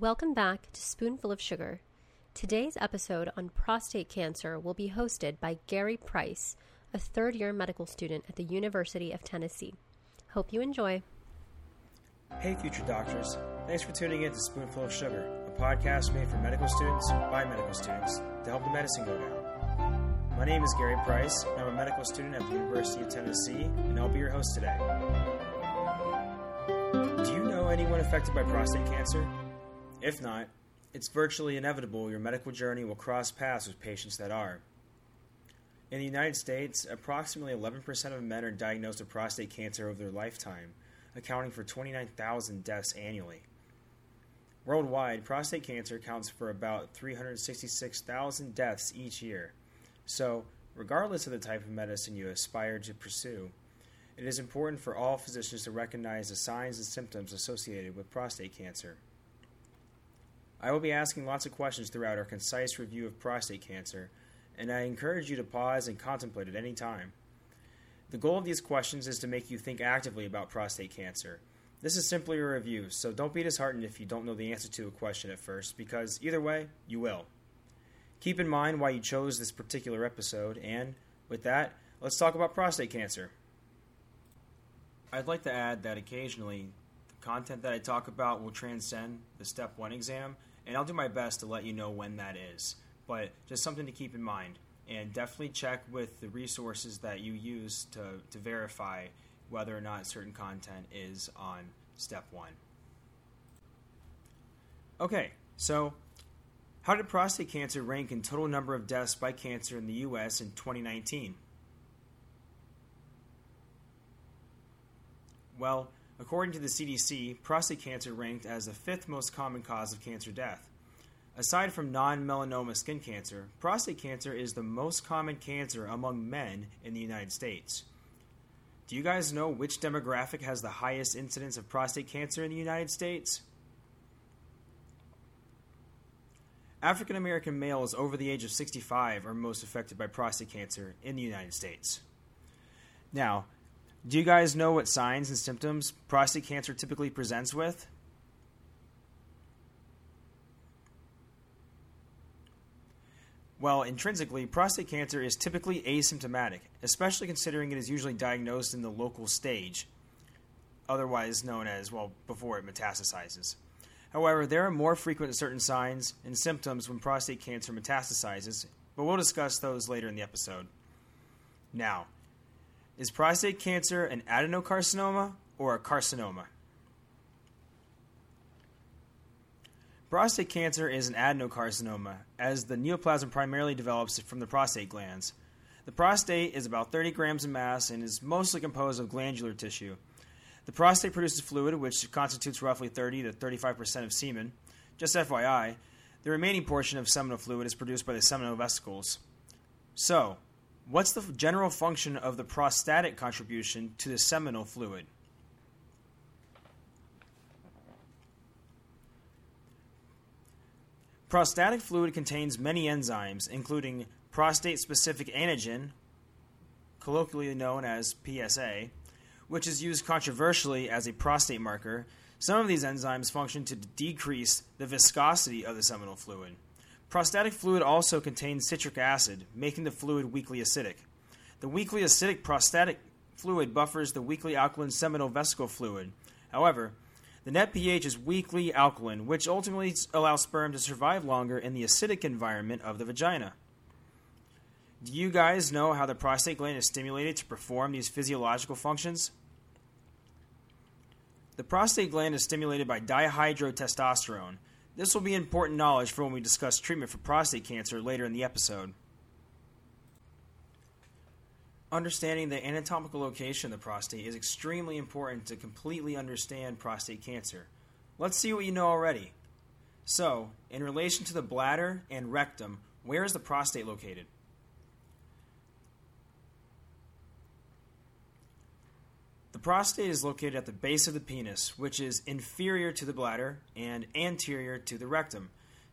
Welcome back to Spoonful of Sugar. Today's episode on prostate cancer will be hosted by Gary Price, a third year medical student at the University of Tennessee. Hope you enjoy. Hey, future doctors. Thanks for tuning in to Spoonful of Sugar, a podcast made for medical students by medical students to help the medicine go down. My name is Gary Price, and I'm a medical student at the University of Tennessee, and I'll be your host today. Do you know anyone affected by prostate cancer? If not, it's virtually inevitable your medical journey will cross paths with patients that are. In the United States, approximately 11% of men are diagnosed with prostate cancer over their lifetime, accounting for 29,000 deaths annually. Worldwide, prostate cancer accounts for about 366,000 deaths each year. So, regardless of the type of medicine you aspire to pursue, it is important for all physicians to recognize the signs and symptoms associated with prostate cancer. I will be asking lots of questions throughout our concise review of prostate cancer, and I encourage you to pause and contemplate at any time. The goal of these questions is to make you think actively about prostate cancer. This is simply a review, so don't be disheartened if you don't know the answer to a question at first, because either way, you will. Keep in mind why you chose this particular episode, and with that, let's talk about prostate cancer. I'd like to add that occasionally, content that I talk about will transcend the Step 1 exam and I'll do my best to let you know when that is. But just something to keep in mind, and definitely check with the resources that you use to, to verify whether or not certain content is on step one. Okay, so how did prostate cancer rank in total number of deaths by cancer in the U.S. in 2019? Well, According to the CDC, prostate cancer ranked as the fifth most common cause of cancer death. Aside from non melanoma skin cancer, prostate cancer is the most common cancer among men in the United States. Do you guys know which demographic has the highest incidence of prostate cancer in the United States? African American males over the age of 65 are most affected by prostate cancer in the United States. Now, do you guys know what signs and symptoms prostate cancer typically presents with? Well, intrinsically, prostate cancer is typically asymptomatic, especially considering it is usually diagnosed in the local stage, otherwise known as, well, before it metastasizes. However, there are more frequent certain signs and symptoms when prostate cancer metastasizes, but we'll discuss those later in the episode. Now, is prostate cancer an adenocarcinoma or a carcinoma? Prostate cancer is an adenocarcinoma, as the neoplasm primarily develops from the prostate glands. The prostate is about 30 grams in mass and is mostly composed of glandular tissue. The prostate produces fluid, which constitutes roughly 30 to 35% of semen. Just FYI, the remaining portion of seminal fluid is produced by the seminal vesicles. So, What's the general function of the prostatic contribution to the seminal fluid? Prostatic fluid contains many enzymes, including prostate specific antigen, colloquially known as PSA, which is used controversially as a prostate marker. Some of these enzymes function to decrease the viscosity of the seminal fluid. Prostatic fluid also contains citric acid, making the fluid weakly acidic. The weakly acidic prostatic fluid buffers the weakly alkaline seminal vesicle fluid. However, the net pH is weakly alkaline, which ultimately allows sperm to survive longer in the acidic environment of the vagina. Do you guys know how the prostate gland is stimulated to perform these physiological functions? The prostate gland is stimulated by dihydrotestosterone, this will be important knowledge for when we discuss treatment for prostate cancer later in the episode. Understanding the anatomical location of the prostate is extremely important to completely understand prostate cancer. Let's see what you know already. So, in relation to the bladder and rectum, where is the prostate located? Prostate is located at the base of the penis, which is inferior to the bladder and anterior to the rectum.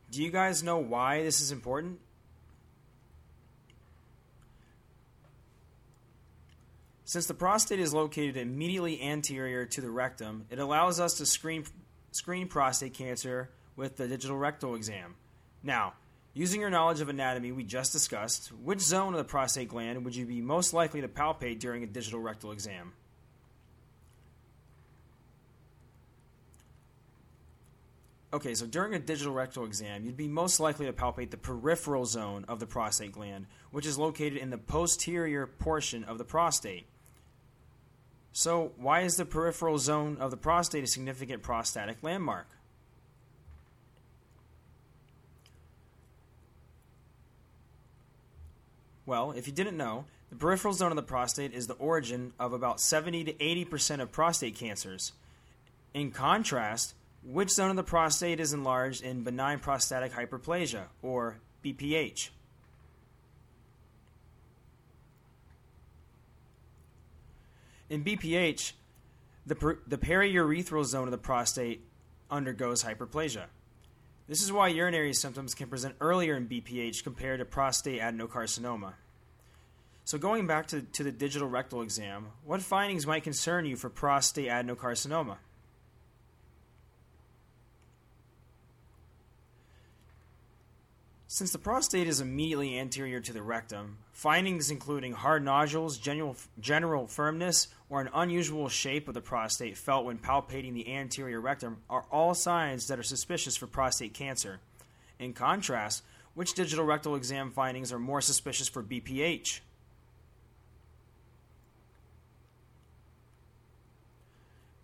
Do you guys know why this is important? Since the prostate is located immediately anterior to the rectum, it allows us to screen, screen prostate cancer with the digital rectal exam. Now, using your knowledge of anatomy we just discussed, which zone of the prostate gland would you be most likely to palpate during a digital rectal exam? Okay, so during a digital rectal exam, you'd be most likely to palpate the peripheral zone of the prostate gland, which is located in the posterior portion of the prostate. So, why is the peripheral zone of the prostate a significant prostatic landmark? Well, if you didn't know, the peripheral zone of the prostate is the origin of about 70 to 80% of prostate cancers. In contrast, which zone of the prostate is enlarged in benign prostatic hyperplasia, or BPH? In BPH, the, per- the periurethral zone of the prostate undergoes hyperplasia. This is why urinary symptoms can present earlier in BPH compared to prostate adenocarcinoma. So, going back to, to the digital rectal exam, what findings might concern you for prostate adenocarcinoma? Since the prostate is immediately anterior to the rectum, findings including hard nodules, general, general firmness, or an unusual shape of the prostate felt when palpating the anterior rectum are all signs that are suspicious for prostate cancer. In contrast, which digital rectal exam findings are more suspicious for BPH?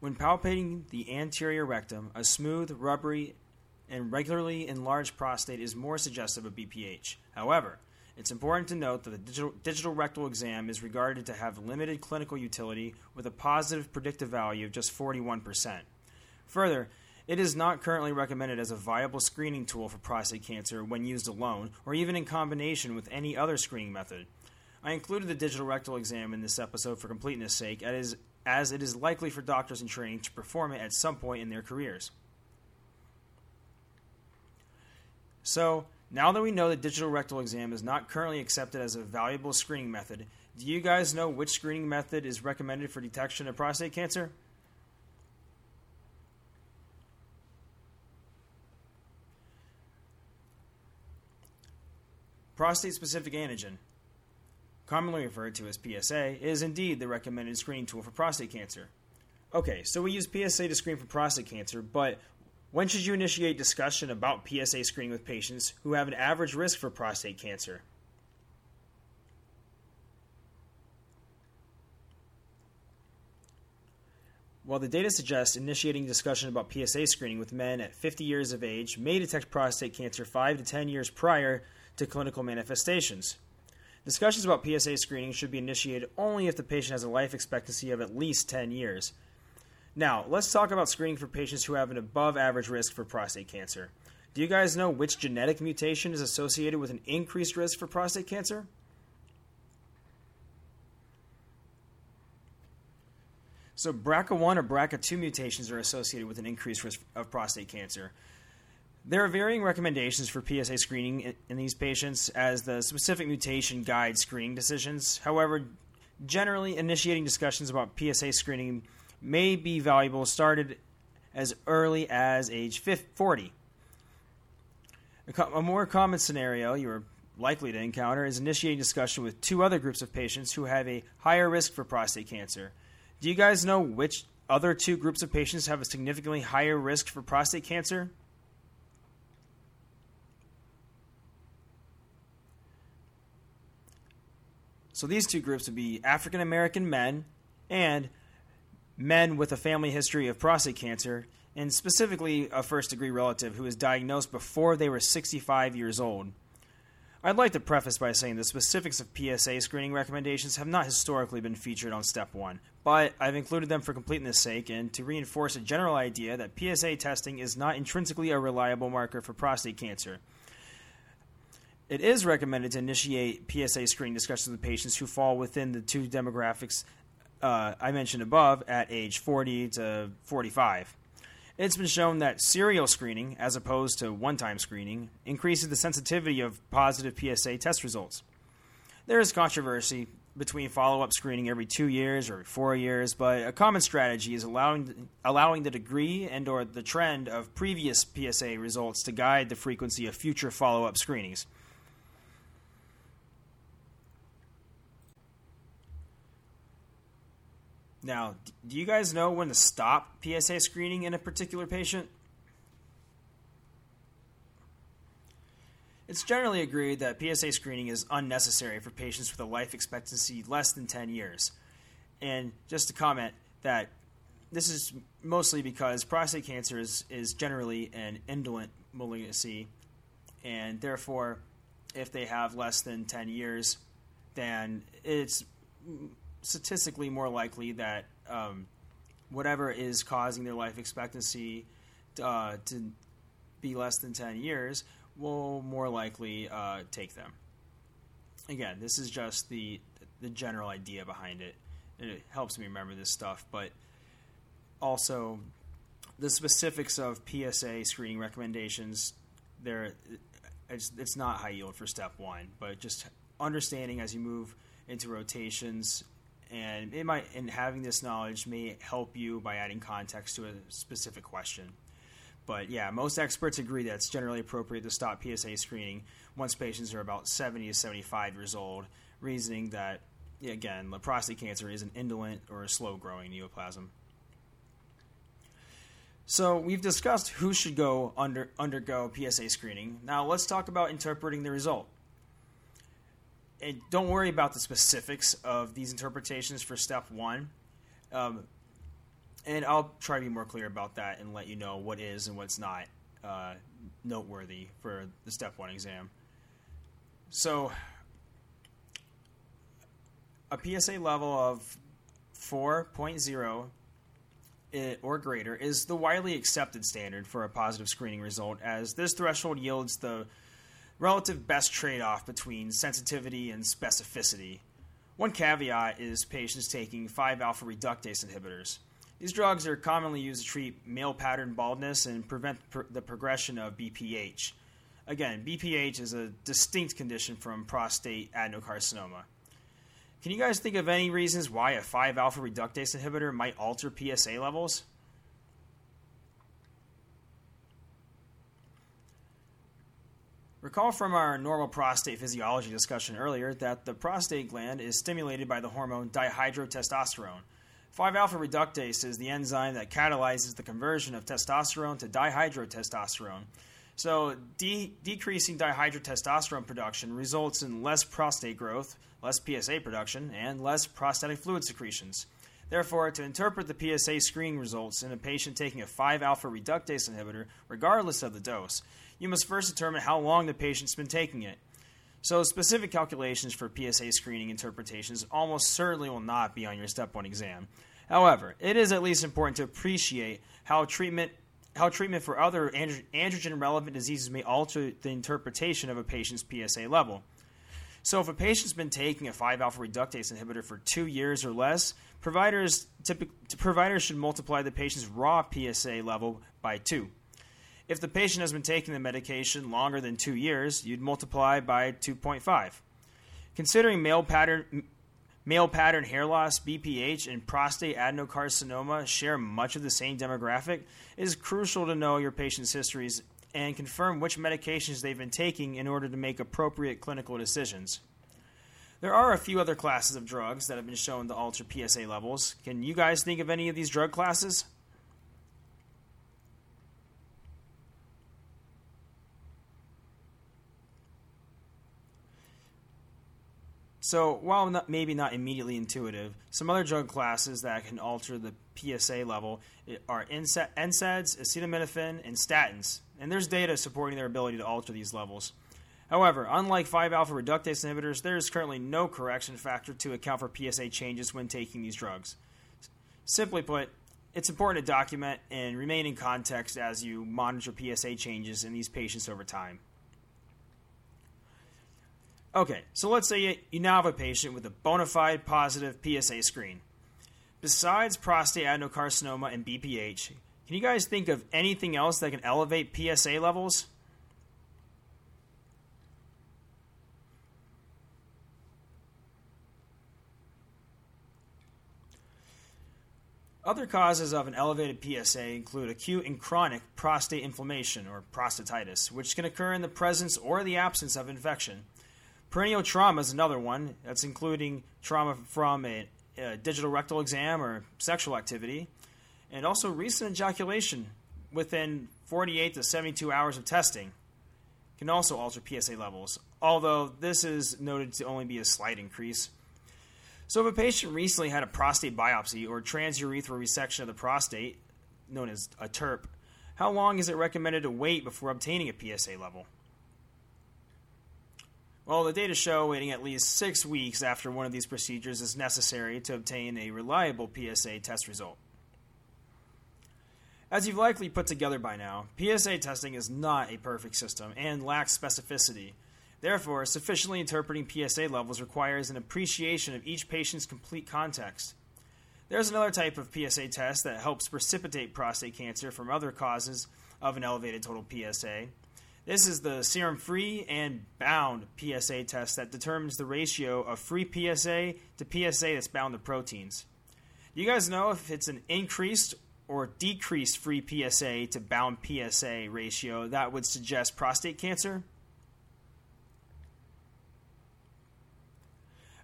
When palpating the anterior rectum, a smooth, rubbery, and regularly enlarged prostate is more suggestive of BPH. However, it's important to note that the digital, digital, rectal exam is regarded to have limited clinical utility with a positive predictive value of just 41%. Further, it is not currently recommended as a viable screening tool for prostate cancer when used alone or even in combination with any other screening method. I included the digital rectal exam in this episode for completeness sake, as, as it is likely for doctors in training to perform it at some point in their careers. So, now that we know that digital rectal exam is not currently accepted as a valuable screening method, do you guys know which screening method is recommended for detection of prostate cancer? Prostate specific antigen, commonly referred to as PSA, is indeed the recommended screening tool for prostate cancer. Okay, so we use PSA to screen for prostate cancer, but when should you initiate discussion about PSA screening with patients who have an average risk for prostate cancer? While the data suggests initiating discussion about PSA screening with men at 50 years of age may detect prostate cancer 5 to 10 years prior to clinical manifestations. Discussions about PSA screening should be initiated only if the patient has a life expectancy of at least 10 years. Now, let's talk about screening for patients who have an above average risk for prostate cancer. Do you guys know which genetic mutation is associated with an increased risk for prostate cancer? So, BRCA1 or BRCA2 mutations are associated with an increased risk of prostate cancer. There are varying recommendations for PSA screening in these patients as the specific mutation guides screening decisions. However, generally, initiating discussions about PSA screening may be valuable started as early as age 40. A, co- a more common scenario you are likely to encounter is initiating discussion with two other groups of patients who have a higher risk for prostate cancer. Do you guys know which other two groups of patients have a significantly higher risk for prostate cancer? So these two groups would be African American men and men with a family history of prostate cancer, and specifically a first degree relative who was diagnosed before they were 65 years old. I'd like to preface by saying the specifics of PSA screening recommendations have not historically been featured on Step 1, but I've included them for completeness sake and to reinforce a general idea that PSA testing is not intrinsically a reliable marker for prostate cancer. It is recommended to initiate PSA screening discussions with patients who fall within the two demographics uh, I mentioned above at age 40 to 45. It's been shown that serial screening, as opposed to one time screening, increases the sensitivity of positive PSA test results. There is controversy between follow-up screening every two years or four years, but a common strategy is allowing allowing the degree and or the trend of previous PSA results to guide the frequency of future follow-up screenings. Now, do you guys know when to stop PSA screening in a particular patient? It's generally agreed that PSA screening is unnecessary for patients with a life expectancy less than 10 years. And just to comment that this is mostly because prostate cancer is, is generally an indolent malignancy, and therefore, if they have less than 10 years, then it's statistically more likely that um, whatever is causing their life expectancy uh, to be less than 10 years will more likely uh, take them. Again, this is just the the general idea behind it. It helps me remember this stuff, but also the specifics of PSA screening recommendations. There, it's, it's not high yield for step one, but just understanding as you move into rotations and it might and having this knowledge may help you by adding context to a specific question. But yeah, most experts agree that it's generally appropriate to stop PSA screening once patients are about 70 to 75 years old, reasoning that again, prostate cancer is an indolent or a slow-growing neoplasm. So we've discussed who should go under undergo PSA screening. Now let's talk about interpreting the result and don't worry about the specifics of these interpretations for step one. Um, and I'll try to be more clear about that and let you know what is and what's not uh, noteworthy for the step one exam. So, a PSA level of 4.0 or greater is the widely accepted standard for a positive screening result, as this threshold yields the relative best trade off between sensitivity and specificity. One caveat is patients taking 5 alpha reductase inhibitors. These drugs are commonly used to treat male pattern baldness and prevent the progression of BPH. Again, BPH is a distinct condition from prostate adenocarcinoma. Can you guys think of any reasons why a 5 alpha reductase inhibitor might alter PSA levels? Recall from our normal prostate physiology discussion earlier that the prostate gland is stimulated by the hormone dihydrotestosterone. 5 alpha reductase is the enzyme that catalyzes the conversion of testosterone to dihydrotestosterone. So, de- decreasing dihydrotestosterone production results in less prostate growth, less PSA production, and less prostatic fluid secretions. Therefore, to interpret the PSA screening results in a patient taking a 5 alpha reductase inhibitor, regardless of the dose, you must first determine how long the patient's been taking it. So, specific calculations for PSA screening interpretations almost certainly will not be on your step 1 exam. However, it is at least important to appreciate how treatment how treatment for other androgen relevant diseases may alter the interpretation of a patient's PSA level. So, if a patient's been taking a 5 alpha reductase inhibitor for two years or less, providers, typic, providers should multiply the patient's raw PSA level by two. If the patient has been taking the medication longer than two years, you'd multiply by 2.5. Considering male pattern, male pattern hair loss, BPH, and prostate adenocarcinoma share much of the same demographic, it is crucial to know your patient's histories and confirm which medications they've been taking in order to make appropriate clinical decisions. There are a few other classes of drugs that have been shown to alter PSA levels. Can you guys think of any of these drug classes? So, while not, maybe not immediately intuitive, some other drug classes that can alter the PSA level eh, are NSAIDs, acetaminophen, and statins. And there's data supporting their ability to alter these levels. However, unlike 5 alpha reductase inhibitors, there is currently no correction factor to account for PSA changes when taking these drugs. Simply put, it's important to document and remain in context as you monitor PSA changes in these patients over time. Okay, so let's say you now have a patient with a bona fide positive PSA screen. Besides prostate adenocarcinoma and BPH, can you guys think of anything else that can elevate PSA levels? Other causes of an elevated PSA include acute and chronic prostate inflammation or prostatitis, which can occur in the presence or the absence of infection. Perineal trauma is another one, that's including trauma from a, a digital rectal exam or sexual activity, and also recent ejaculation within 48 to 72 hours of testing can also alter PSA levels, although this is noted to only be a slight increase. So, if a patient recently had a prostate biopsy or transurethral resection of the prostate, known as a TURP, how long is it recommended to wait before obtaining a PSA level? Well, the data show waiting at least six weeks after one of these procedures is necessary to obtain a reliable PSA test result. As you've likely put together by now, PSA testing is not a perfect system and lacks specificity. Therefore, sufficiently interpreting PSA levels requires an appreciation of each patient's complete context. There's another type of PSA test that helps precipitate prostate cancer from other causes of an elevated total PSA. This is the serum free and bound PSA test that determines the ratio of free PSA to PSA that's bound to proteins. Do you guys know if it's an increased or decreased free PSA to bound PSA ratio, that would suggest prostate cancer.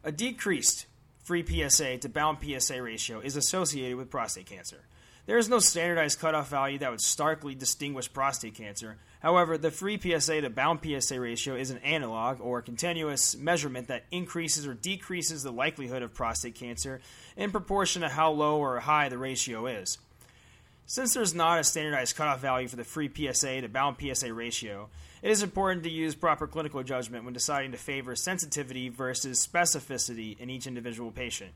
A decreased free PSA to bound PSA ratio is associated with prostate cancer. There is no standardized cutoff value that would starkly distinguish prostate cancer. However, the free PSA to bound PSA ratio is an analog or continuous measurement that increases or decreases the likelihood of prostate cancer in proportion to how low or high the ratio is. Since there's not a standardized cutoff value for the free PSA to bound PSA ratio, it is important to use proper clinical judgment when deciding to favor sensitivity versus specificity in each individual patient.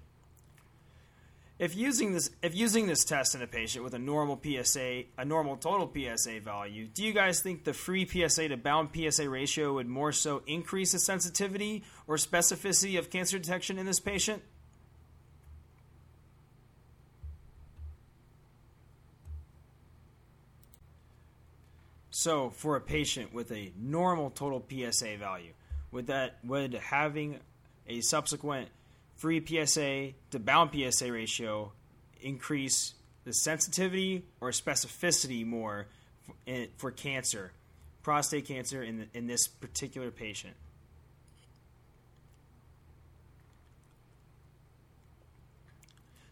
If using this if using this test in a patient with a normal PSA, a normal total PSA value, do you guys think the free PSA to bound PSA ratio would more so increase the sensitivity or specificity of cancer detection in this patient? So, for a patient with a normal total PSA value, would that would having a subsequent free PSA to bound PSA ratio increase the sensitivity or specificity more eh, for cancer, prostate cancer in the, in this particular patient?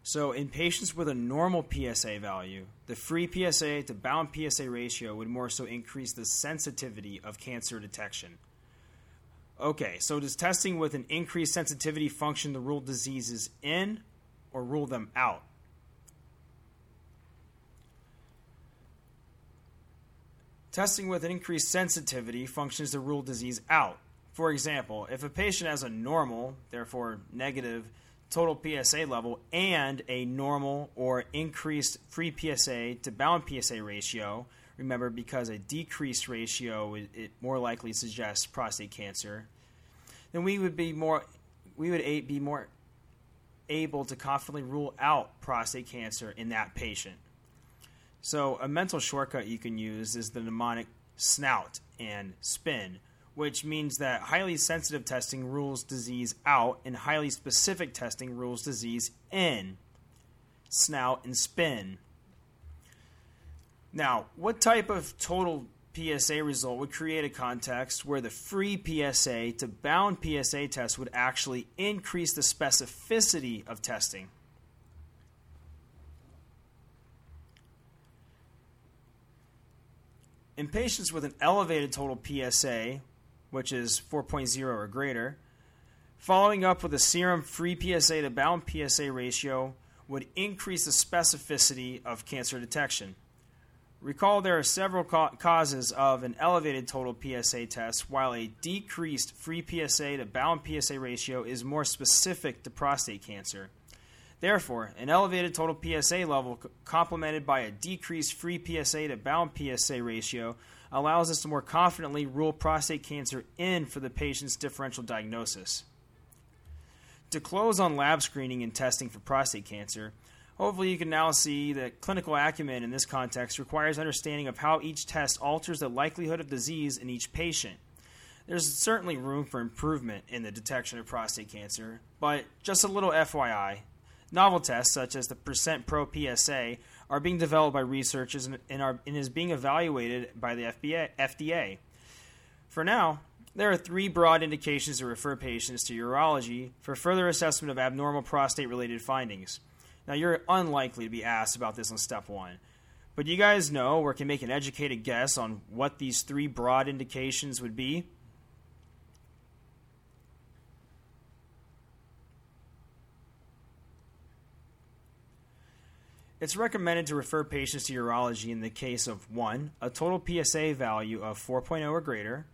So, in patients with a normal PSA value, the free PSA to bound PSA ratio would more so increase the sensitivity of cancer detection. Okay, so does testing with an increased sensitivity function to rule diseases in or rule them out? Testing with an increased sensitivity functions to rule disease out. For example, if a patient has a normal, therefore negative, total PSA level and a normal or increased free PSA to bound PSA ratio. Remember, because a decreased ratio it, more likely suggests prostate cancer. Then we would be more we would be more able to confidently rule out prostate cancer in that patient. So a mental shortcut you can use is the mnemonic SNOUT and SPIN which means that highly sensitive testing rules disease out and highly specific testing rules disease in. Snout and spin. Now, what type of total PSA result would create a context where the free PSA to bound PSA test would actually increase the specificity of testing? In patients with an elevated total PSA, which is 4.0 or greater. Following up with a serum free PSA to bound PSA ratio would increase the specificity of cancer detection. Recall there are several ca- causes of an elevated total PSA test, while a decreased free PSA to bound PSA ratio is more specific to prostate cancer. Therefore, an elevated total PSA level complemented by a decreased free PSA to bound PSA ratio allows us to more confidently rule prostate cancer in for the patient's differential diagnosis. To close on lab screening and testing for prostate cancer, hopefully you can now see that clinical acumen in this context requires understanding of how each test alters the likelihood of disease in each patient. There's certainly room for improvement in the detection of prostate cancer, but just a little FYI Novel tests, such as the Percent Pro PSA, are being developed by researchers and, are, and is being evaluated by the FBA, FDA. For now, there are three broad indications to refer patients to urology for further assessment of abnormal prostate related findings. Now, you're unlikely to be asked about this on step one, but you guys know or can make an educated guess on what these three broad indications would be? It's recommended to refer patients to urology in the case of 1. A total PSA value of 4.0 or greater,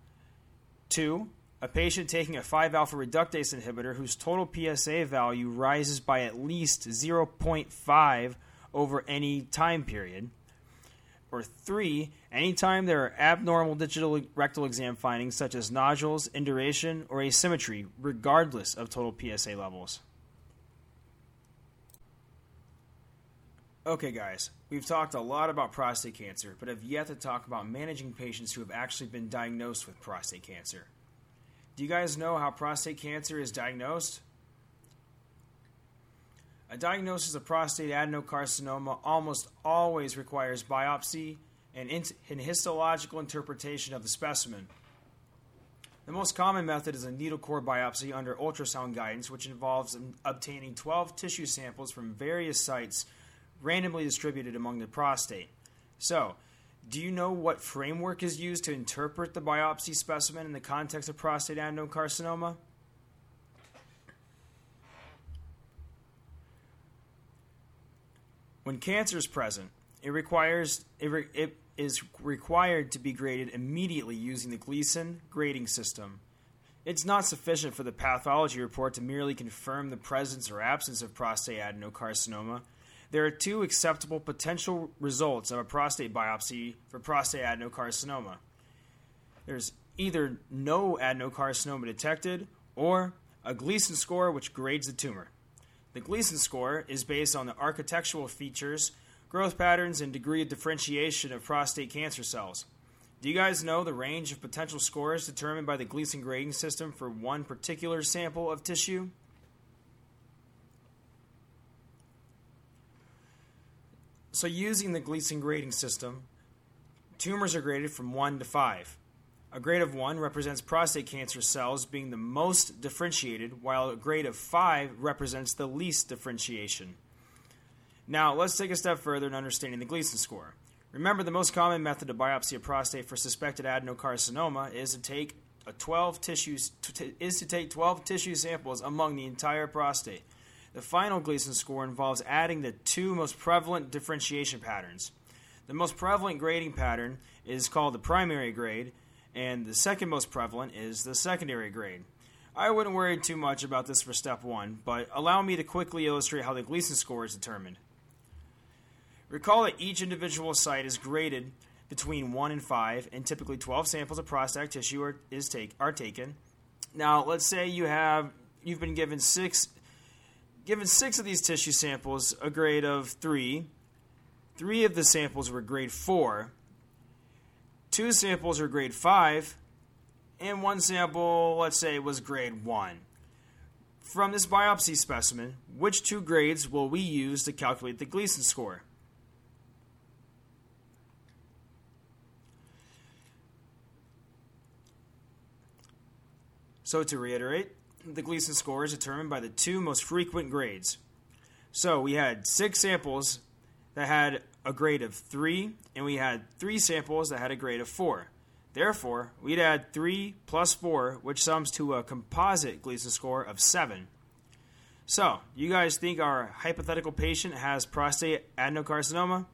2. A patient taking a 5 alpha reductase inhibitor whose total PSA value rises by at least 0.5 over any time period, or 3. Anytime there are abnormal digital rectal exam findings such as nodules, induration, or asymmetry, regardless of total PSA levels. Okay, guys, we've talked a lot about prostate cancer, but have yet to talk about managing patients who have actually been diagnosed with prostate cancer. Do you guys know how prostate cancer is diagnosed? A diagnosis of prostate adenocarcinoma almost always requires biopsy and, histological interpretation of the specimen. The most common method is a needle core biopsy under ultrasound guidance, which involves obtaining 12 tissue samples from various sites randomly distributed among the prostate. So, do you know what framework is used to interpret the biopsy specimen in the context of prostate adenocarcinoma? When cancer is present, it requires it, re, it is required to be graded immediately using the Gleason grading system. It's not sufficient for the pathology report to merely confirm the presence or absence of prostate adenocarcinoma there are two acceptable potential results of a prostate biopsy for prostate adenocarcinoma. There's either no adenocarcinoma detected or a Gleason score which grades the tumor. The Gleason score is based on the architectural features, growth patterns, and degree of differentiation of prostate cancer cells. Do you guys know the range of potential scores determined by the Gleason grading system for one particular sample of tissue? So, using the Gleason grading system, tumors are graded from 1 to 5. A grade of 1 represents prostate cancer cells being the most differentiated, while a grade of 5 represents the least differentiation. Now, let's take a step further in understanding the Gleason score. Remember, the most common method to biopsy a prostate for suspected adenocarcinoma is to take a 12 tissues is to take 12 tissue samples among the entire prostate. The final Gleason score involves adding the two most prevalent differentiation patterns. The most prevalent grading pattern is called the primary grade, and the second most prevalent is the secondary grade. I wouldn't worry too much about this for step one, but allow me to quickly illustrate how the Gleason score is determined. Recall that each individual site is graded between 1 and 5, and typically 12 samples of prostate tissue are, is take, are taken. Now, let's say you have you've been given six given six of these tissue samples a grade of three. Three of the samples were grade four. Two samples were grade five. And one sample, let's say, was grade one. From this biopsy specimen, which two grades will we use to calculate the Gleason score? So, to reiterate, the Gleason score is determined by the two most frequent grades. So we had six samples that had a grade of 3, and we had three samples that had a grade of 4. Therefore, we'd add 3 plus 4, which sums to a composite Gleason score of 7. So, you guys think our hypothetical patient has prostate adenocarcinoma?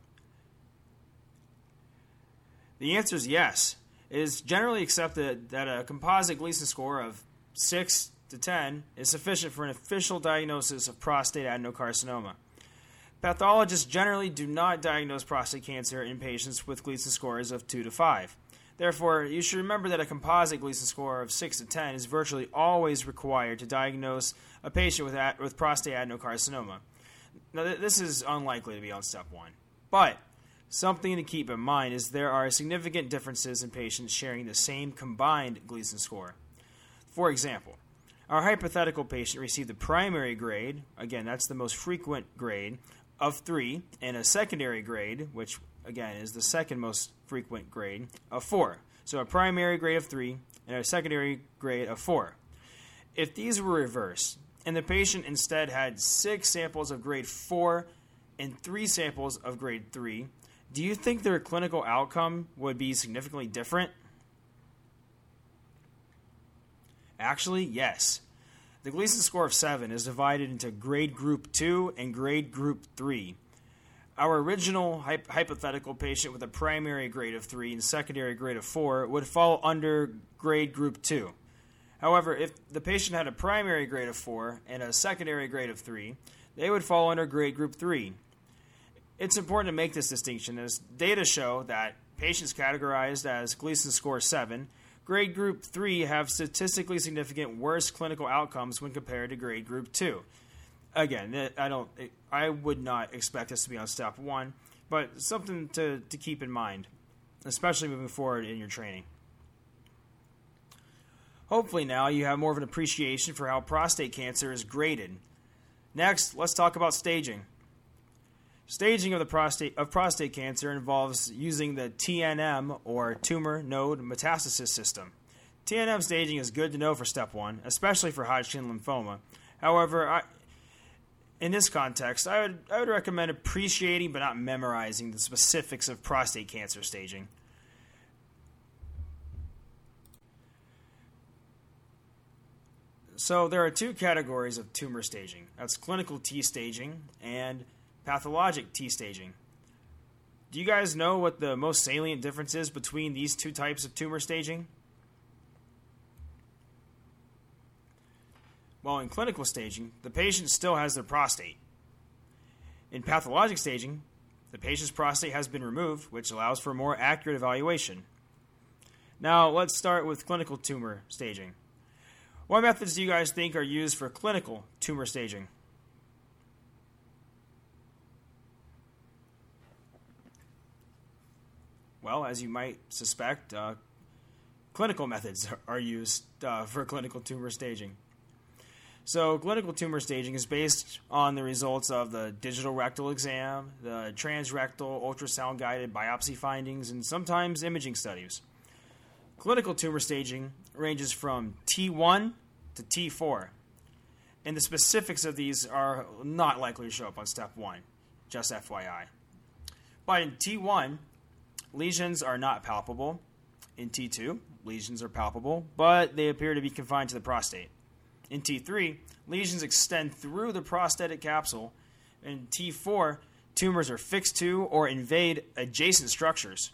The answer is yes. It is generally accepted that a composite Gleason score of 6 to 10 is sufficient for an official diagnosis of prostate adenocarcinoma. Pathologists generally do not diagnose prostate cancer in patients with Gleason scores of 2 to 5. Therefore, you should remember that a composite Gleason score of 6 to 10 is virtually always required to diagnose a patient with, with prostate adenocarcinoma. Now, th- this is unlikely to be on step 1. But something to keep in mind is there are significant differences in patients sharing the same combined Gleason score. For example, Our hypothetical patient received a primary grade, again, that's the most frequent grade, of 3, and a secondary grade, which again is the second most frequent grade, of 4. So a primary grade of 3 and a secondary grade of 4. If these were reversed, and the patient instead had 6 samples of grade 4 and 3 samples of grade 3, do you think their clinical outcome would be significantly different? Actually, yes. The Gleason score of 7 is divided into grade group 2 and grade group 3. Our original hy- hypothetical patient with a primary grade of 3 and secondary grade of 4 would fall under grade group 2. However, if the patient had a primary grade of 4 and a secondary grade of 3, they would fall under grade group 3. It's important to make this distinction as data show that patients categorized as Gleason score 7 grade group 3 have statistically significant worse clinical outcomes when compared to grade group 2. Again, eh, I don't eh, I would not expect this to be on step 1, but something to, to keep in mind, especially moving forward in your training. Hopefully now you have more of an appreciation for how prostate cancer is graded. Next, let's talk about staging. Staging of the prostate of prostate cancer involves using the TNM or tumor node metastasis system. TNM staging is good to know for step 1, especially for Hodgkin lymphoma. However, I, in this context, I would I would recommend appreciating but not memorizing the specifics of prostate cancer staging. So there are two categories of tumor staging. That's clinical T staging and pathologic T staging. Do you guys know what the most salient difference is between these two types of tumor staging? Well, in clinical staging, the patient still has their prostate. In pathologic staging, the patient's prostate has been removed, which allows for more accurate evaluation. Now, let's start with clinical tumor staging. What methods do you guys think are used for clinical tumor staging? Well, as you might suspect, uh, clinical methods are used uh, for clinical tumor staging. So, clinical tumor staging is based on the results of the digital rectal exam, the transrectal ultrasound guided biopsy findings, and sometimes imaging studies. Clinical tumor staging ranges from T1 to T4, and the specifics of these are not likely to show up on step 1, just FYI. But in T1, Lesions are not palpable. In T2, lesions are palpable, but they appear to be confined to the prostate. In T3, lesions extend through the prostatic capsule. In T4, tumors are fixed to or invade adjacent structures.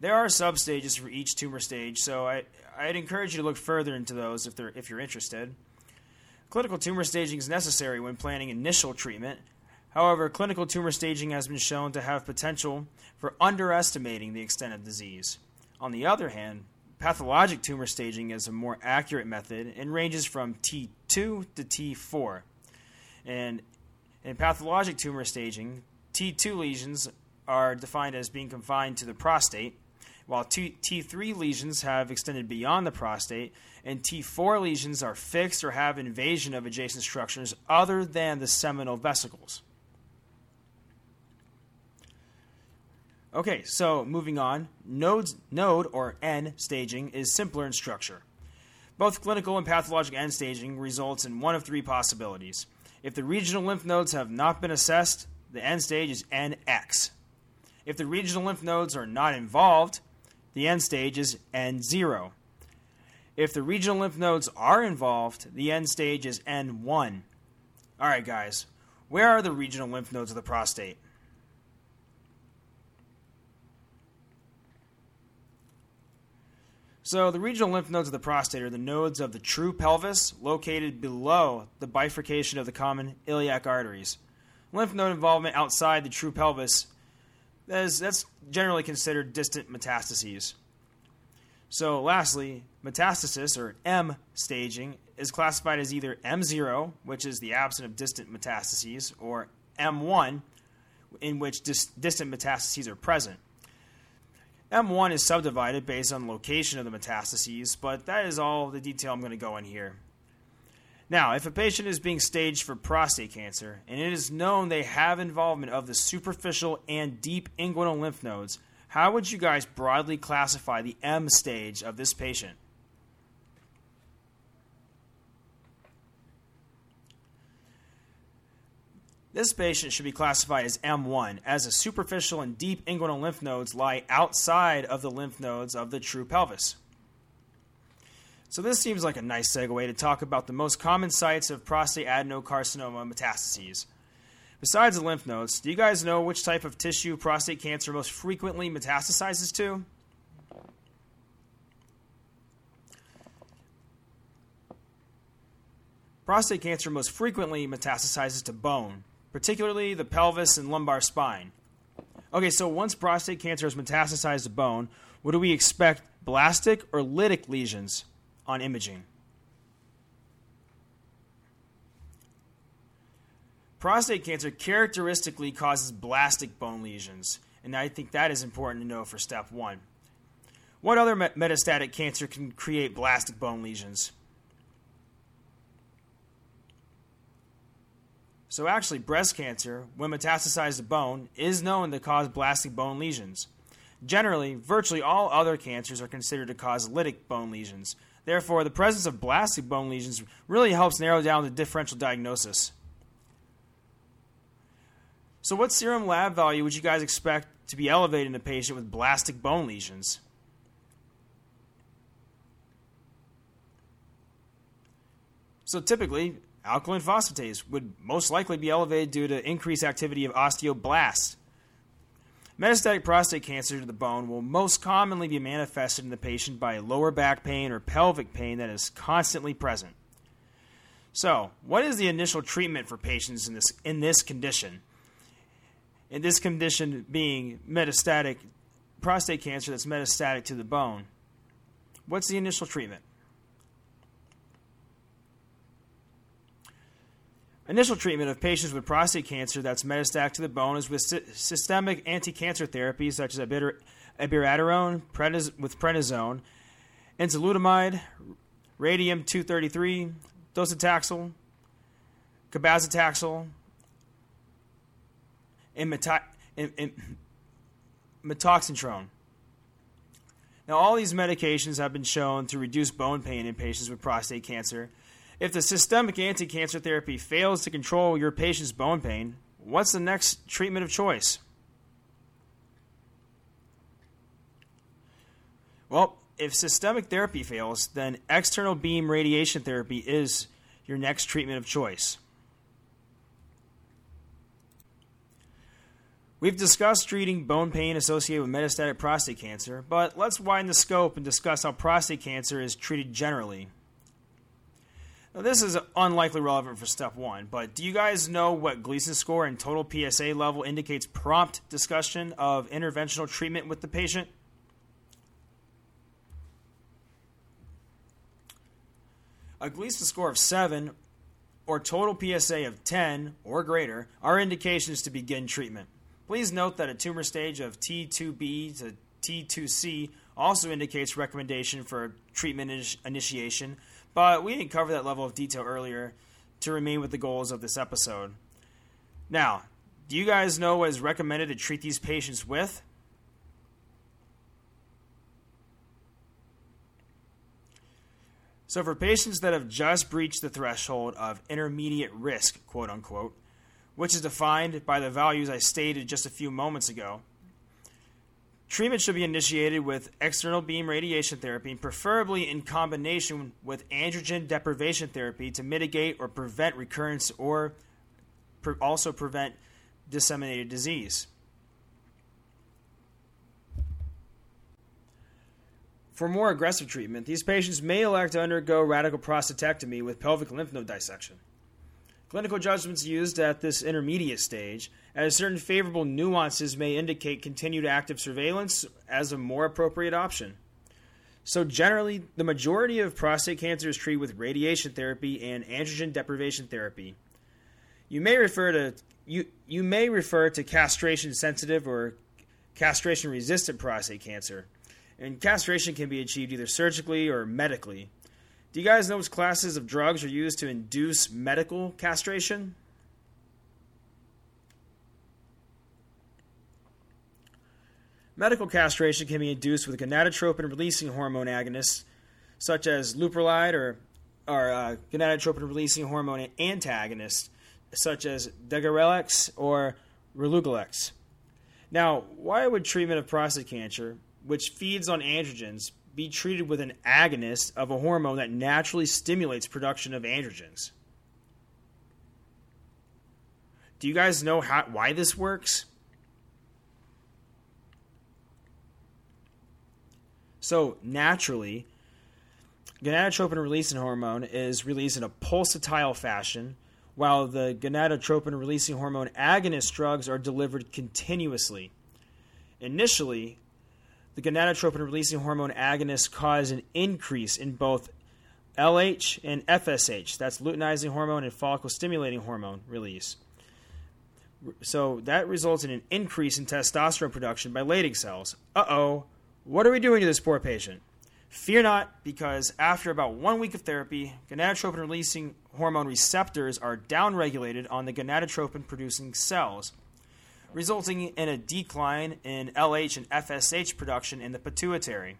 There are substages for each tumor stage, so I, I'd encourage you to look further into those if, if you're interested. Clinical tumor staging is necessary when planning initial treatment However, clinical tumor staging has been shown to have potential for underestimating the extent of disease. On the other hand, pathologic tumor staging is a more accurate method and ranges from T2 to T4. And in pathologic tumor staging, T2 lesions are defined as being confined to the prostate, while T- T3 lesions have extended beyond the prostate, and T4 lesions are fixed or have invasion of adjacent structures other than the seminal vesicles. Okay, so moving on, nodes, node or N staging is simpler in structure. Both clinical and pathologic N staging results in one of three possibilities. If the regional lymph nodes have not been assessed, the N stage is NX. If the regional lymph nodes are not involved, the N stage is N0. If the regional lymph nodes are involved, the N stage is N1. All right, guys, where are the regional lymph nodes of the prostate? So, the regional lymph nodes of the prostate are the nodes of the true pelvis located below the bifurcation of the common iliac arteries. Lymph node involvement outside the true pelvis is, that's generally considered distant metastases. So, lastly, metastasis or M staging is classified as either M0, which is the absence of distant metastases, or M1, in which dis- distant metastases are present. M1 is subdivided based on location of the metastases, but that is all the detail I'm going to go in here. Now, if a patient is being staged for prostate cancer and it is known they have involvement of the superficial and deep inguinal lymph nodes, how would you guys broadly classify the M stage of this patient? This patient should be classified as M1, as the superficial and deep inguinal lymph nodes lie outside of the lymph nodes of the true pelvis. So, this seems like a nice segue to talk about the most common sites of prostate adenocarcinoma metastases. Besides the lymph nodes, do you guys know which type of tissue prostate cancer most frequently metastasizes to? Prostate cancer most frequently metastasizes to bone, particularly the pelvis and lumbar spine. Okay, so once prostate cancer has metastasized to bone, what do we expect? Blastic or lytic lesions on imaging? Prostate cancer characteristically causes blastic bone lesions, and I think that is important to know for step one. What other metastatic cancer can create blastic bone lesions? So, actually, breast cancer, when metastasized to bone, is known to cause blastic bone lesions. Generally, virtually all other cancers are considered to cause lytic bone lesions. Therefore, the presence of blastic bone lesions really helps narrow down the differential diagnosis. So, what serum lab value would you guys expect to be elevated in a patient with blastic bone lesions? So, typically, alkaline phosphatase would most likely be elevated due to increased activity of osteoblasts. Metastatic prostate cancer to the bone will most commonly be manifested in the patient by lower back pain or pelvic pain that is constantly present. So, what is the initial treatment for patients in this in this condition? In this condition being metastatic prostate cancer that's metastatic to the bone. What's the initial treatment? Initial treatment of patients with prostate cancer that's metastatic to the bone is with sy- systemic anti-cancer therapies such as abiraterone prediz- with prednisone, enzalutamide, radium-233, docetaxel, cabazitaxel, and, meta- and, and. Now, all these medications have been shown to reduce bone pain in patients with prostate cancer if the systemic anti cancer therapy fails to control your patient's bone pain, what's the next treatment of choice? Well, if systemic therapy fails, then external beam radiation therapy is your next treatment of choice. We've discussed treating bone pain associated with metastatic prostate cancer, but let's widen the scope and discuss how prostate cancer is treated generally. Now, this is unlikely relevant for step one, but do you guys know what Gleason score and total PSA level indicates prompt discussion of interventional treatment with the patient? A Gleason score of 7 or total PSA of 10 or greater are indications to begin treatment. Please note that a tumor stage of T2B to T2C also indicates recommendation for treatment initiation but we didn't cover that level of detail earlier to remain with the goals of this episode. Now, do you guys know what is recommended to treat these patients with? So, for patients that have just breached the threshold of intermediate risk, quote unquote, which is defined by the values I stated just a few moments ago, Treatment should be initiated with external beam radiation therapy, preferably in combination with androgen deprivation therapy to mitigate or prevent recurrence or also prevent disseminated disease. For more aggressive treatment, these patients may elect to undergo radical prostatectomy with pelvic lymph node dissection. Clinical judgments used at this intermediate stage, as certain favorable nuances may indicate continued active surveillance as a more appropriate option. So, generally, the majority of prostate cancer is treated with radiation therapy and androgen deprivation therapy. You may refer to you, you may refer to castration sensitive or castration resistant prostate cancer. And castration can be achieved either surgically or medically. Do you guys know which classes of drugs are used to induce medical castration? Medical castration can be induced with gonadotropin releasing hormone agonists such as leuprolide or, or uh, gonadotropin releasing hormone antagonists such as degarelix or relugolix. Now, why would treatment of prostate cancer, which feeds on androgens, be treated with an agonist of a hormone that naturally stimulates production of androgens? Do you guys know how, why this works? So, naturally, gonadotropin releasing hormone is released in a pulsatile fashion while the gonadotropin releasing hormone agonist drugs are delivered continuously. Initially, the gonadotropin releasing hormone agonists cause an increase in both LH and FSH, that's luteinizing hormone and follicle stimulating hormone release. So that results in an increase in testosterone production by Leydig cells. Uh oh, what are we doing to this poor patient? Fear not, because after about one week of therapy, gonadotropin releasing hormone receptors are downregulated on the gonadotropin producing cells, resulting in a decline in LH and FSH production in the pituitary.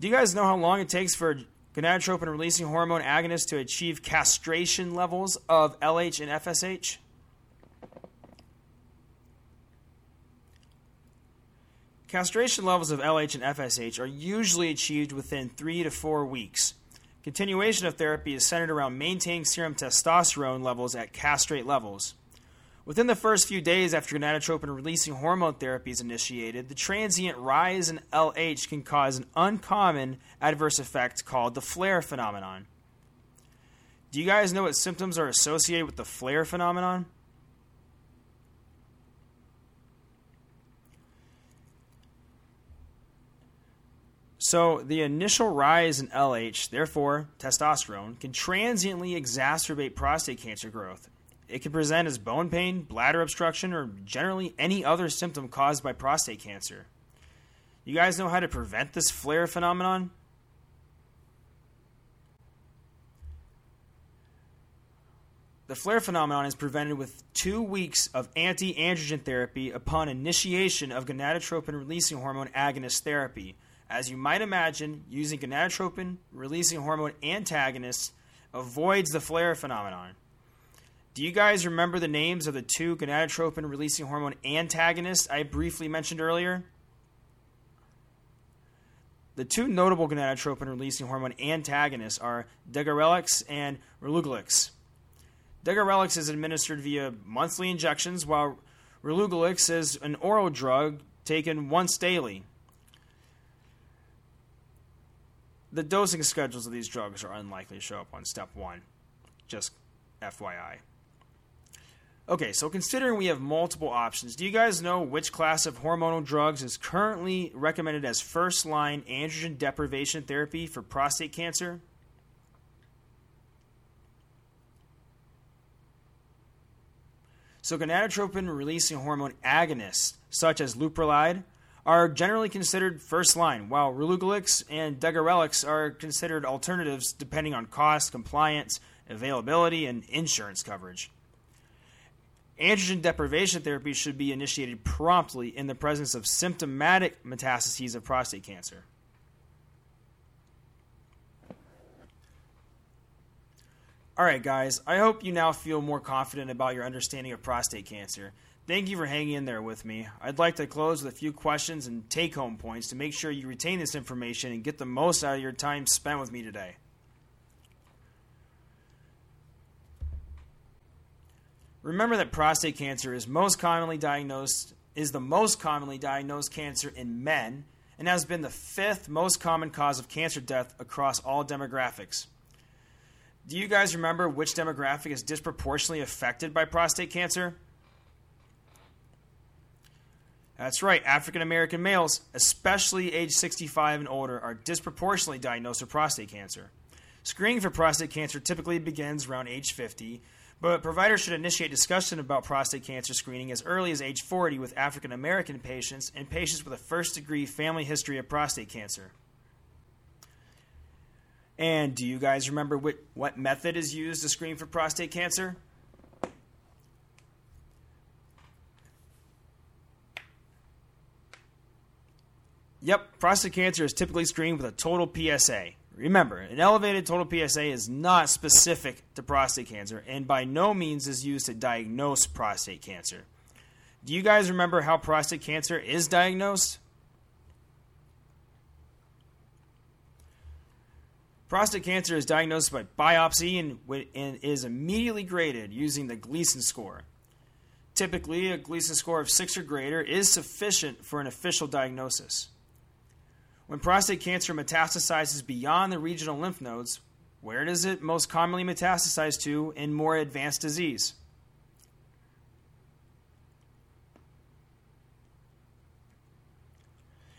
Do you guys know how long it takes for gonadotropin releasing hormone agonists to achieve castration levels of LH and FSH? Castration levels of LH and FSH are usually achieved within three to four weeks. Continuation of therapy is centered around maintaining serum testosterone levels at castrate levels. Within the first few days after gonadotropin releasing hormone therapy is initiated, the transient rise in LH can cause an uncommon adverse effect called the flare phenomenon. Do you guys know what symptoms are associated with the flare phenomenon? So, the initial rise in LH, therefore testosterone, can transiently exacerbate prostate cancer growth. It can present as bone pain, bladder obstruction, or generally any other symptom caused by prostate cancer. You guys know how to prevent this flare phenomenon? The flare phenomenon is prevented with two weeks of anti androgen therapy upon initiation of gonadotropin releasing hormone agonist therapy as you might imagine, using gonadotropin releasing hormone antagonists avoids the flare phenomenon. Do you guys remember the names of the two gonadotropin releasing hormone antagonists I briefly mentioned earlier? The two notable gonadotropin releasing hormone antagonists are degarelix and relugolix. Degarelix is administered via monthly injections, while relugolix is an oral drug taken once daily. The dosing schedules of these drugs are unlikely to show up on step one. Just FYI. Okay, so considering we have multiple options, do you guys know which class of hormonal drugs is currently recommended as first line androgen deprivation therapy for prostate cancer? So, gonadotropin releasing hormone agonists, such as leuprolide, are generally considered first line, while relugolix and degarelix are considered alternatives depending on cost, compliance, availability, and insurance coverage. Androgen deprivation therapy should be initiated promptly in the presence of symptomatic metastases of prostate cancer. All right, guys, I hope you now feel more confident about your understanding of prostate cancer. Thank you for hanging in there with me. I'd like to close with a few questions and take home points to make sure you retain this information and get the most out of your time spent with me today. Remember that prostate cancer is most commonly diagnosed is the most commonly diagnosed cancer in men and has been the fifth most common cause of cancer death across all demographics. Do you guys remember which demographic is disproportionately affected by prostate cancer? That's right, African American males, especially age 65 and older, are disproportionately diagnosed with prostate cancer. Screening for prostate cancer typically begins around age 50, but providers should initiate discussion about prostate cancer screening as early as age 40 with African American patients and patients with a first degree family history of prostate cancer. And do you guys remember what, what method is used to screen for prostate cancer? Yep, prostate cancer is typically screened with a total PSA. Remember, an elevated total PSA is not specific to prostate cancer and by no means is used to diagnose prostate cancer. Do you guys remember how prostate cancer is diagnosed? Prostate cancer is diagnosed by biopsy and, and, is immediately graded using the Gleason score. Typically, a Gleason score of 6 or greater is sufficient for an official diagnosis. When prostate cancer metastasizes beyond the regional lymph nodes, where does it most commonly metastasize to in more advanced disease?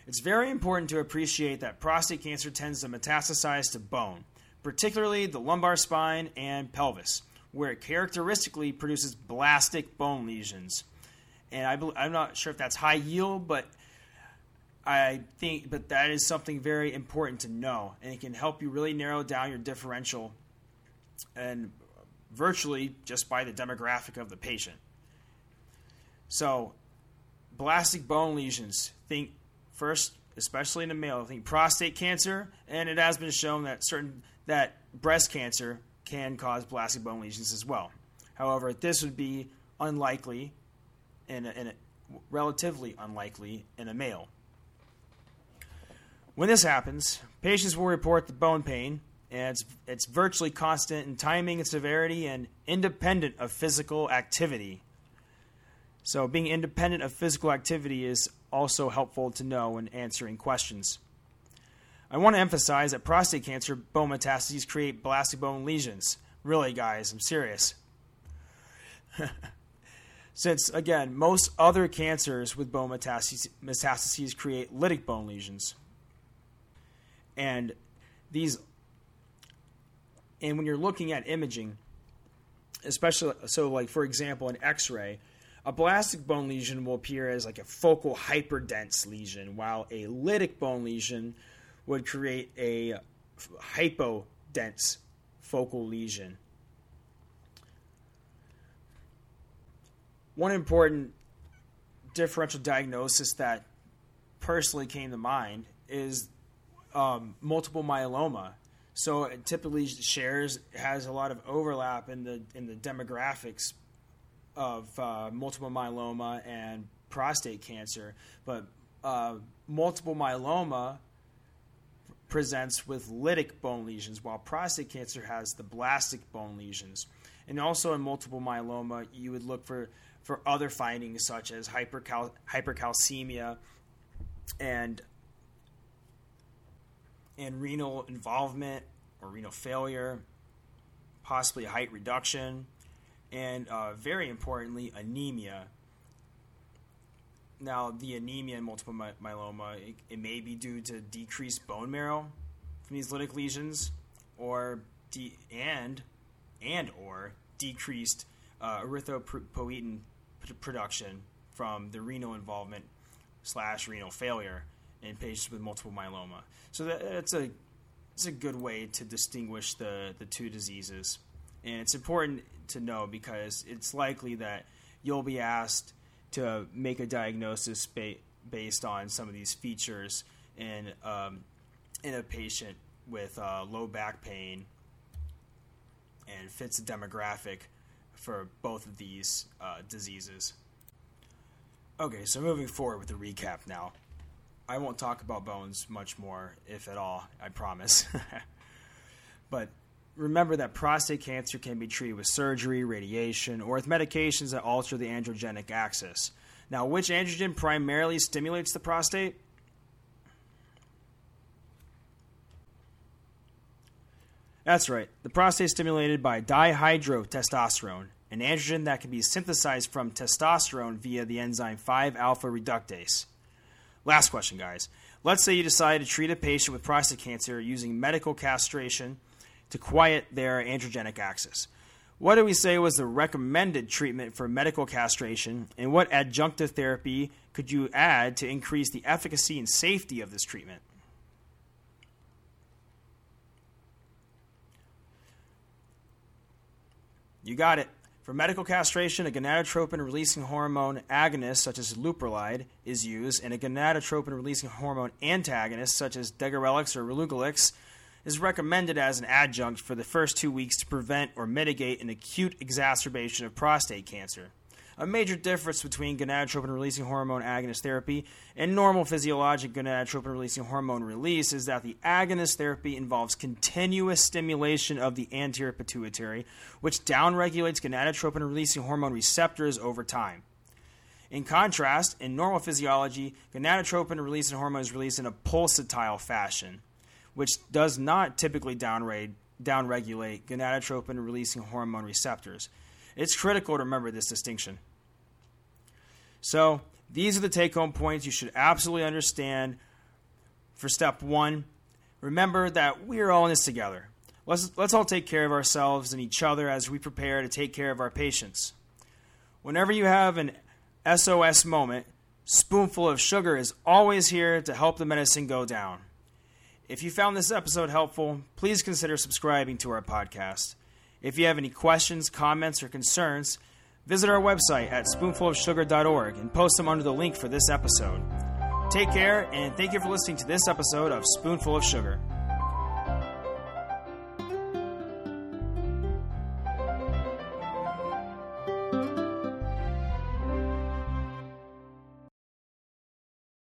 It's very important to appreciate that prostate cancer tends to metastasize to bone, particularly the lumbar spine and pelvis, where it characteristically produces blastic bone lesions. And I, am not sure if that's high yield, but I think, but that is something very important to know, and it can help you really narrow down your differential, and virtually just by the demographic of the patient. So, blastic bone lesions. Think first, especially in the male. Think prostate cancer, and it has been shown that certain that breast cancer can cause blastic bone lesions as well. However, this would be unlikely, in a, in a relatively unlikely in a male. When this happens, patients will report the bone pain, and it's, it's virtually constant in timing and severity and independent of physical activity. So, being independent of physical activity is also helpful to know when answering questions. I want to emphasize that prostate cancer bone metastases create blastic bone lesions. Really, guys, I'm serious. Since, again, most other cancers with bone metastases, metastases create lytic bone lesions and these and when you're looking at imaging especially so like for example an x-ray a blastic bone lesion will appear as like a focal hyperdense lesion while a lytic bone lesion would create a hypodense focal lesion. One important differential diagnosis that personally came to mind is um, multiple myeloma. So typically shares has a lot of overlap in the in the demographics of uh, multiple myeloma and prostate cancer, but uh, multiple myeloma presents with lytic bone lesions, while prostate cancer has the blastic bone lesions. And also in multiple myeloma, you would look for, for other findings such as hypercal- hypercalcemia and and renal involvement or renal failure, possibly height reduction, and uh, very importantly, anemia. Now, the anemia in multiple my- myeloma, it, it, may be due to decreased bone marrow from these lytic lesions, or de- and and or decreased uh, erythropoietin production from the renal involvement slash renal failure in patients with multiple myeloma. So that, that's a it's a good way to distinguish the the two diseases, and it's important to know because it's likely that you'll be asked to make a diagnosis ba- based on some of these features in um, in a patient with uh, low back pain and fits the demographic for both of these uh, diseases. Okay, so moving forward with the recap now. I won't talk about bones much more, if at all, I promise. but remember that prostate cancer can be treated with surgery, radiation, or with medications that alter the androgenic axis. Now, which androgen primarily stimulates the prostate? That's right. The prostate is stimulated by dihydrotestosterone, an androgen that can be synthesized from testosterone via the enzyme 5 alpha reductase. Last question, guys. Let's say you decide to treat a patient with prostate cancer using medical castration to quiet their androgenic axis. What do we say was the recommended treatment for medical castration, and what adjunctive therapy could you add to increase the efficacy and safety of this treatment? You got it. For medical castration, a gonadotropin releasing hormone agonist, such as leuprolide, is used, and a gonadotropin releasing hormone antagonist, such as degarelix or relugolix, is recommended as an adjunct for the first two weeks to prevent or mitigate an acute exacerbation of prostate cancer. A major difference between gonadotropin releasing hormone agonist therapy and normal physiologic gonadotropin releasing hormone release is that the agonist therapy involves continuous stimulation of the anterior pituitary, which downregulates gonadotropin releasing hormone receptors over time. In contrast, in normal physiology, gonadotropin releasing hormone is released in a pulsatile fashion, which does not typically downregulate gonadotropin releasing hormone receptors. It's critical to remember this distinction. So, these are the take home points you should absolutely understand for step one. Remember that we're all in this together. Let's, let's all take care of ourselves and each other as we prepare to take care of our patients. Whenever you have an SOS moment, Spoonful of Sugar is always here to help the medicine go down. If you found this episode helpful, please consider subscribing to our podcast. If you have any questions, comments, or concerns, visit our website at spoonfulofsugar.org and post them under the link for this episode. Take care, and thank you for listening to this episode of Spoonful of Sugar.